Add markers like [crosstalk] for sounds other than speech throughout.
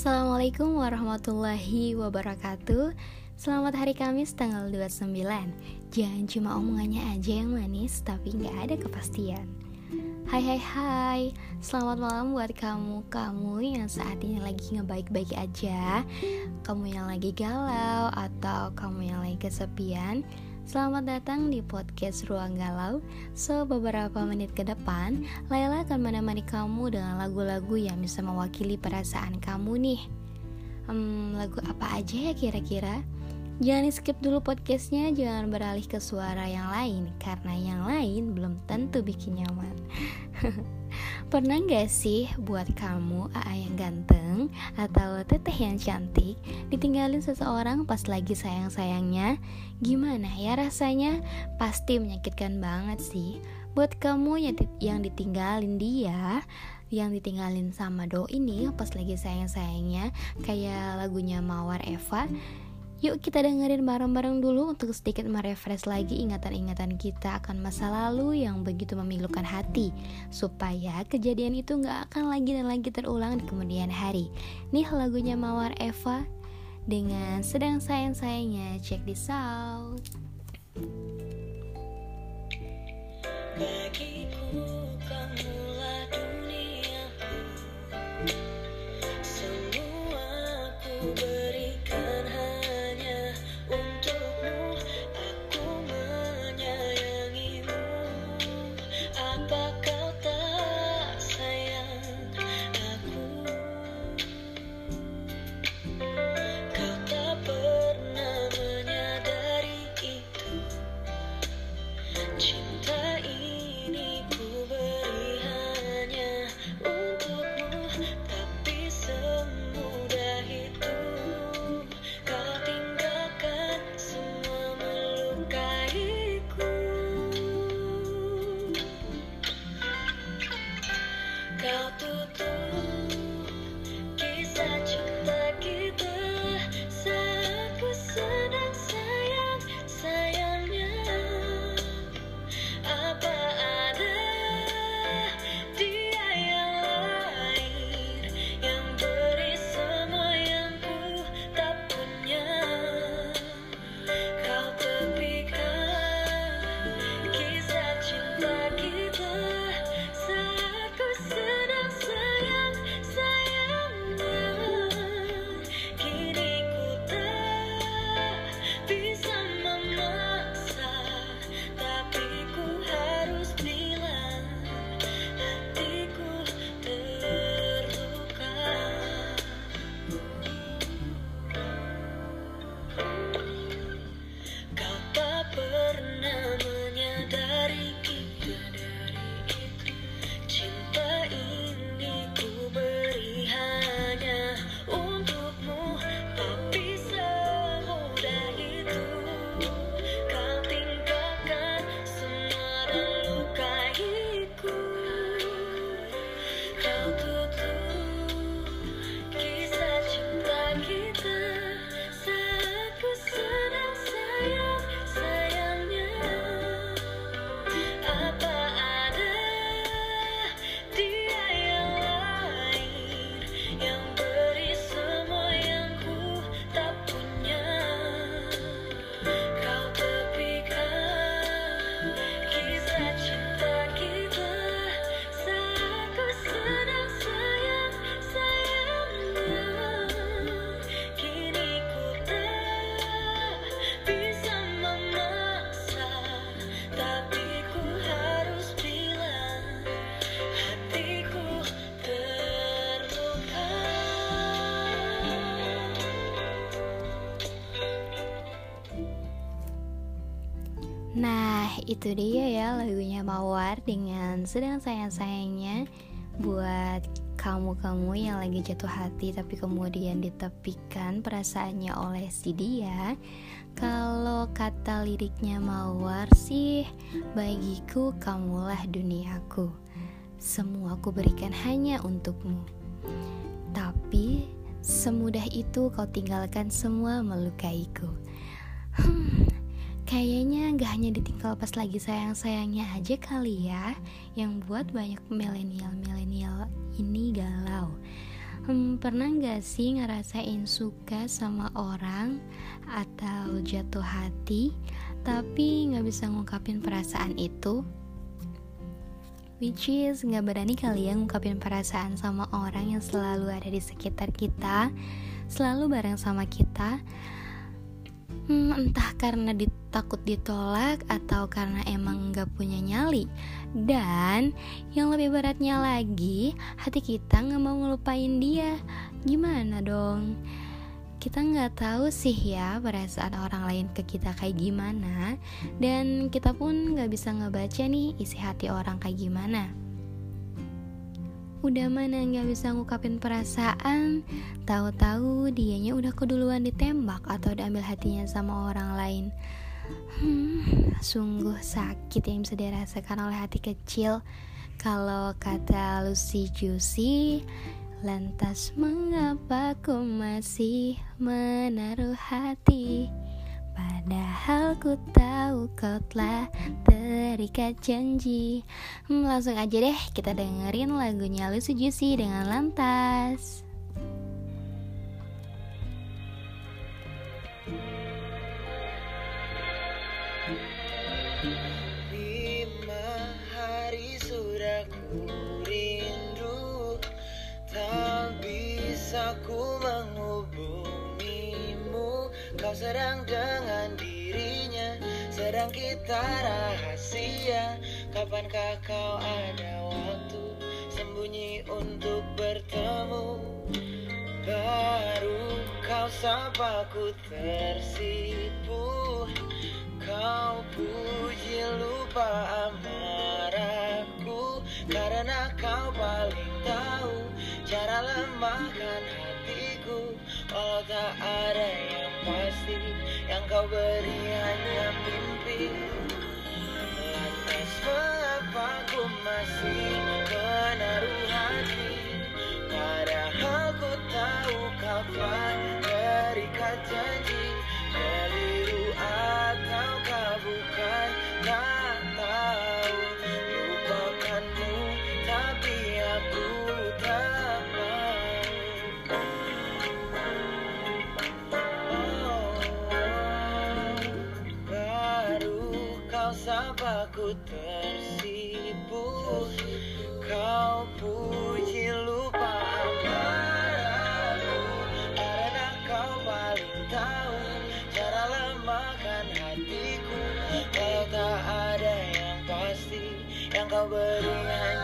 Assalamualaikum warahmatullahi wabarakatuh. Selamat hari Kamis tanggal 29 Jangan cuma omongannya aja yang manis Tapi nggak ada kepastian. Hai hai hai. Selamat malam buat kamu-kamu yang saat ini lagi ngebaik-baik aja. Kamu yang lagi galau Atau kamu yang lagi kesepian Selamat datang di podcast Ruang Galau. So, beberapa menit ke depan, Laila akan menemani kamu dengan lagu-lagu yang bisa mewakili perasaan kamu nih. Hmm, lagu apa aja ya kira-kira? Jangan skip dulu podcastnya, jangan beralih ke suara yang lain, karena yang lain belum tentu bikin nyaman. [laughs] Pernah gak sih buat kamu AA yang ganteng atau teteh yang cantik ditinggalin seseorang pas lagi sayang-sayangnya? Gimana ya rasanya? Pasti menyakitkan banget sih. Buat kamu yang ditinggalin dia, yang ditinggalin sama do ini pas lagi sayang-sayangnya kayak lagunya Mawar Eva Yuk kita dengerin bareng-bareng dulu untuk sedikit merefresh lagi ingatan-ingatan kita akan masa lalu yang begitu memilukan hati Supaya kejadian itu gak akan lagi dan lagi terulang di kemudian hari. Nih lagunya Mawar Eva dengan sedang sayang-sayangnya. Check this out itu dia ya lagunya Mawar dengan sedang sayang-sayangnya buat kamu-kamu yang lagi jatuh hati tapi kemudian ditepikan perasaannya oleh si dia. Kalau kata liriknya Mawar sih, bagiku kamulah duniaku. Semua aku berikan hanya untukmu. Tapi semudah itu kau tinggalkan semua melukaiku. Hmm, Kayaknya gak hanya ditinggal pas lagi sayang-sayangnya aja kali ya Yang buat banyak milenial-milenial ini galau Hmm, pernah gak sih ngerasain suka sama orang atau jatuh hati, tapi gak bisa ngungkapin perasaan itu? Which is gak berani kali ya ngungkapin perasaan sama orang yang selalu ada di sekitar kita, selalu bareng sama kita, hmm, entah karena ditakut ditolak atau karena emang gak punya nyali. Dan yang lebih beratnya lagi hati kita gak mau ngelupain dia. Gimana dong? Kita nggak tahu sih ya perasaan orang lain ke kita kayak gimana. Dan kita pun nggak bisa ngebaca nih isi hati orang kayak gimana. Udah mana nggak bisa ngukapin perasaan? Tahu-tahu dianya udah keduluan ditembak Atau diambil hatinya sama orang lain Hmm, sungguh sakit yang bisa dirasakan oleh hati kecil. Kalau kata Lucy Juicy Lantas mengapa ku masih menaruh hati? Padahal ku tahu kau telah terikat janji. Hmm, Langsung aja deh kita dengerin lagunya Lucy Juicy dengan Lantas Kau sedang dengan dirinya Sedang kita rahasia. Kapankah kau ada waktu Sembunyi untuk bertemu? Baru kau sapa ku tersipu. Kau puji lupa amarahku Karena kau paling tahu Cara lemahkan hatiku. Walau tak ada kau beri hanya mimpi Lantas mengapa ku masih menaruh hati? Padahal ku tahu kau kau beri hanya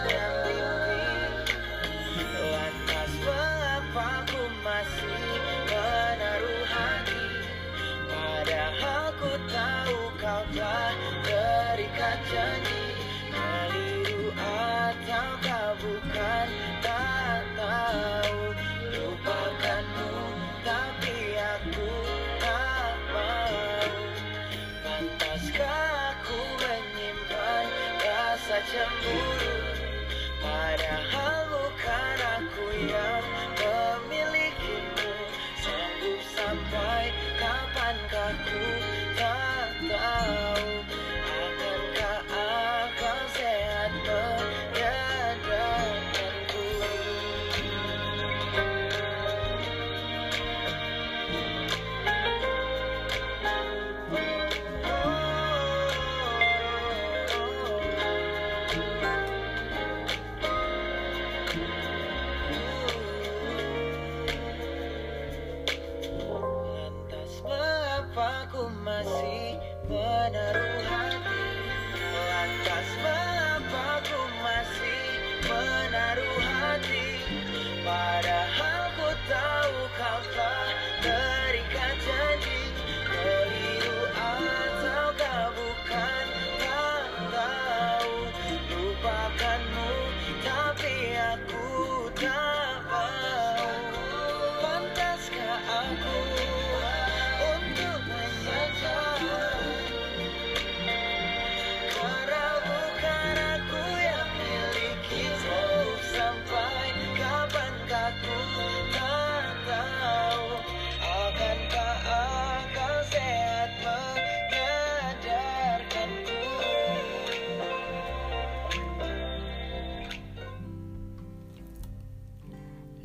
想不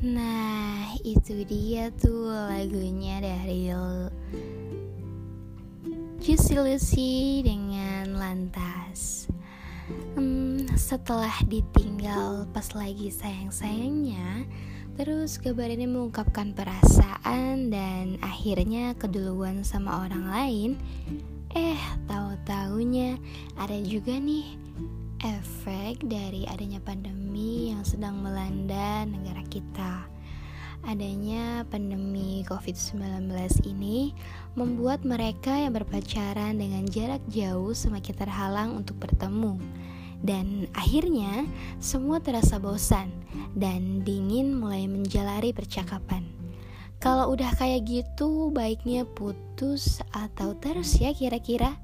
Nah itu dia tuh lagunya dari Juicy Lucy dengan Lantas. Hmm, Setelah ditinggal pas lagi sayang-sayangnya Terus kabar ini mengungkapkan perasaan dan akhirnya keduluan sama orang lain. Eh tahu-taunya ada juga nih efek dari adanya pandemi yang sedang melanda negara kita adanya pandemi COVID-19 ini membuat mereka yang berpacaran dengan jarak jauh semakin terhalang untuk bertemu. Dan akhirnya semua terasa bosan dan dingin mulai menjalari percakapan. Kalau udah kayak gitu, baiknya putus atau terus ya kira-kira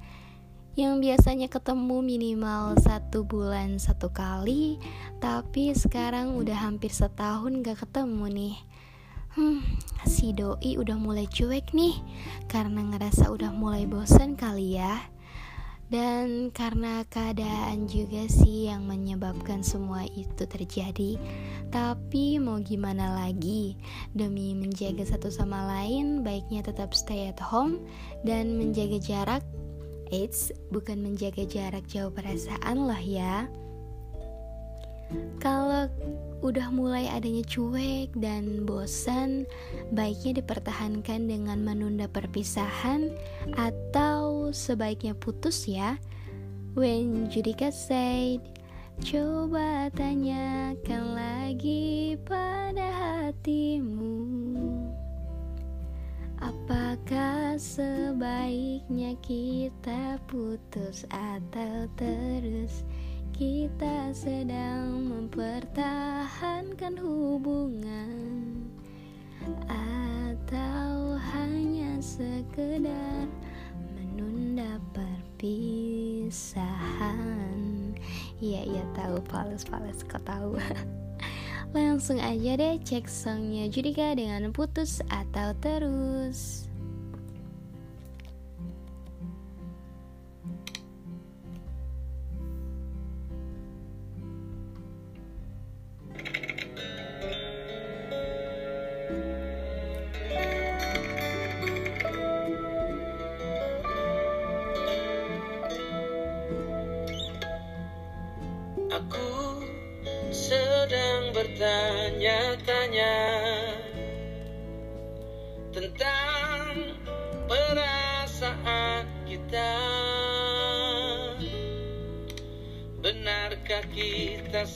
yang biasanya ketemu minimal satu bulan satu kali, tapi sekarang udah hampir setahun gak ketemu nih. Hmm, si doi udah mulai cuek nih karena ngerasa udah mulai bosan kali ya. Dan karena keadaan juga sih yang menyebabkan semua itu terjadi. Tapi mau gimana lagi? Demi menjaga satu sama lain, baiknya tetap stay at home dan menjaga jarak. Eits, bukan menjaga jarak jauh perasaan loh ya. Kalau udah mulai adanya cuek dan bosan, baiknya dipertahankan dengan menunda perpisahan atau sebaiknya putus ya. When Judika said, coba tanyakan lagi pada hatimu. Apakah sebaiknya kita putus atau terus? kita sedang mempertahankan hubungan atau hanya sekedar menunda perpisahan iya iya tahu pales-pales kau tahu [laughs] langsung aja deh cek songnya Judika dengan putus atau terus bertanya-tanya tentang perasaan kita. Benarkah kita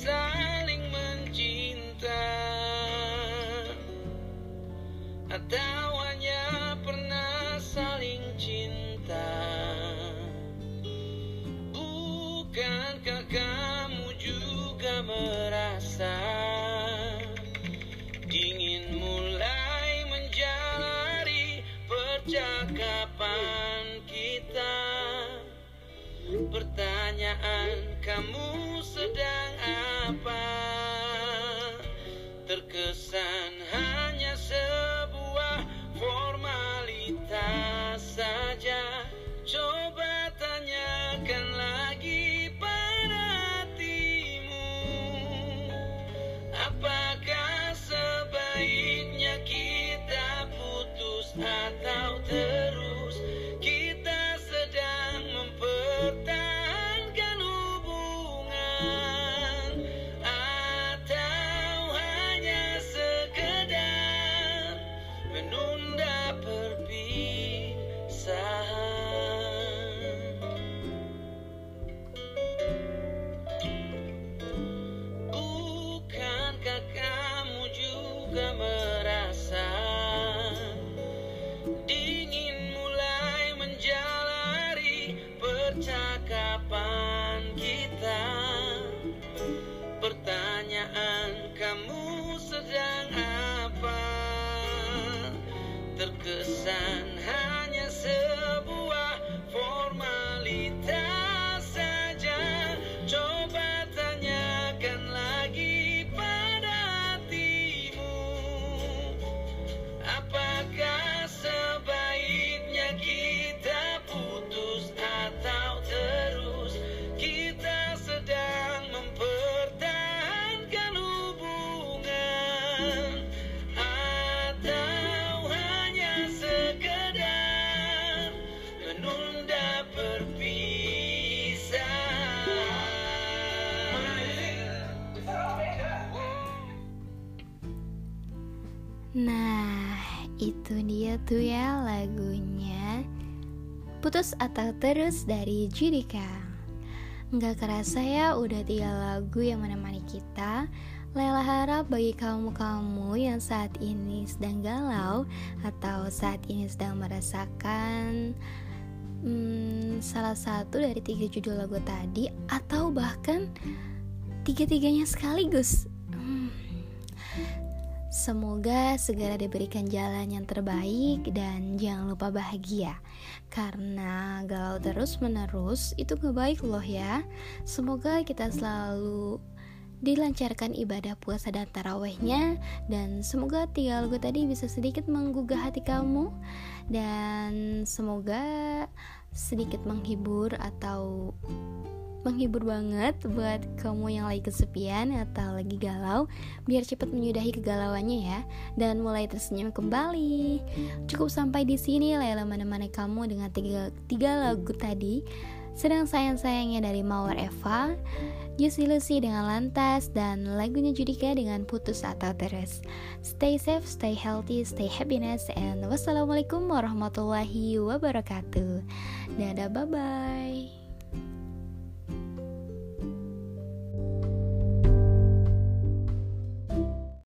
itu ya lagunya. Putus atau Terus dari Judika. Nggak kerasa ya udah tiga lagu yang menemani kita. Lela harap bagi kamu-kamu yang saat ini sedang galau Atau saat ini sedang merasakan hmm, Salah satu dari tiga judul lagu tadi Atau bahkan tiga-tiganya sekaligus Semoga segera diberikan jalan yang terbaik dan jangan lupa bahagia. Karena galau terus menerus itu gak baik loh ya. Semoga kita selalu dilancarkan ibadah puasa dan tarawehnya. Dan semoga tiga lagu tadi bisa sedikit menggugah hati kamu. Dan semoga sedikit menghibur atau menghibur banget buat kamu yang lagi kesepian atau lagi galau biar cepat menyudahi kegalauannya ya. Dan mulai tersenyum kembali. Cukup sampai di sini Lela menemani kamu dengan tiga, tiga lagu tadi. Sedang sayang-sayangnya dari Mawar Eva Juicy Lucy dengan Lantas dan lagunya Judika dengan Putus atau Terus. Stay safe, stay healthy, stay happiness and wassalamualaikum warahmatullahi wabarakatuh. Dadah bye bye